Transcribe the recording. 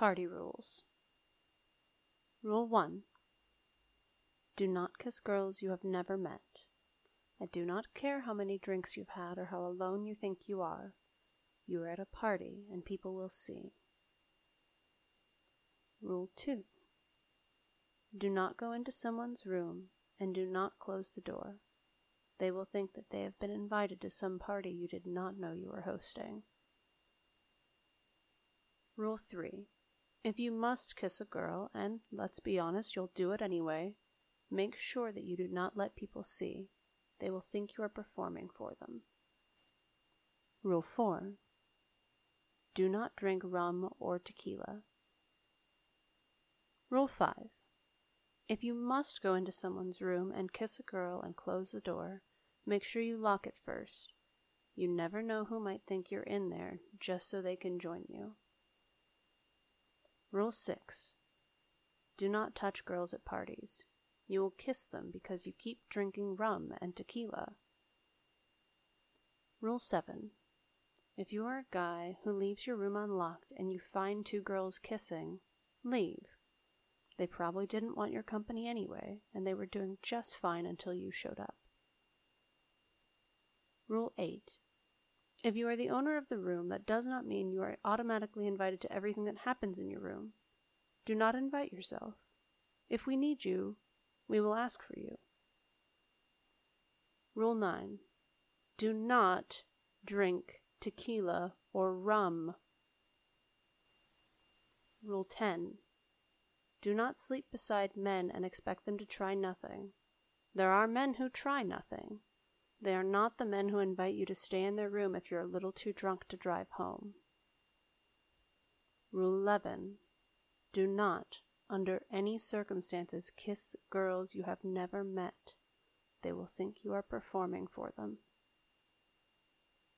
Party Rules Rule 1 Do not kiss girls you have never met. I do not care how many drinks you've had or how alone you think you are. You are at a party and people will see. Rule 2 Do not go into someone's room and do not close the door. They will think that they have been invited to some party you did not know you were hosting. Rule 3 If you must kiss a girl, and let's be honest, you'll do it anyway, make sure that you do not let people see. They will think you are performing for them. Rule 4 Do not drink rum or tequila. Rule 5 If you must go into someone's room and kiss a girl and close the door, make sure you lock it first. You never know who might think you're in there just so they can join you. Rule 6 Do not touch girls at parties. You will kiss them because you keep drinking rum and tequila. Rule 7 If you are a guy who leaves your room unlocked and you find two girls kissing, leave. They probably didn't want your company anyway, and they were doing just fine until you showed up. Rule 8 If you are the owner of the room, that does not mean you are automatically invited to everything that happens in your room. Do not invite yourself. If we need you, we will ask for you. Rule 9 Do not drink tequila or rum. Rule 10 Do not sleep beside men and expect them to try nothing. There are men who try nothing. They are not the men who invite you to stay in their room if you're a little too drunk to drive home. Rule 11 Do not, under any circumstances, kiss girls you have never met. They will think you are performing for them.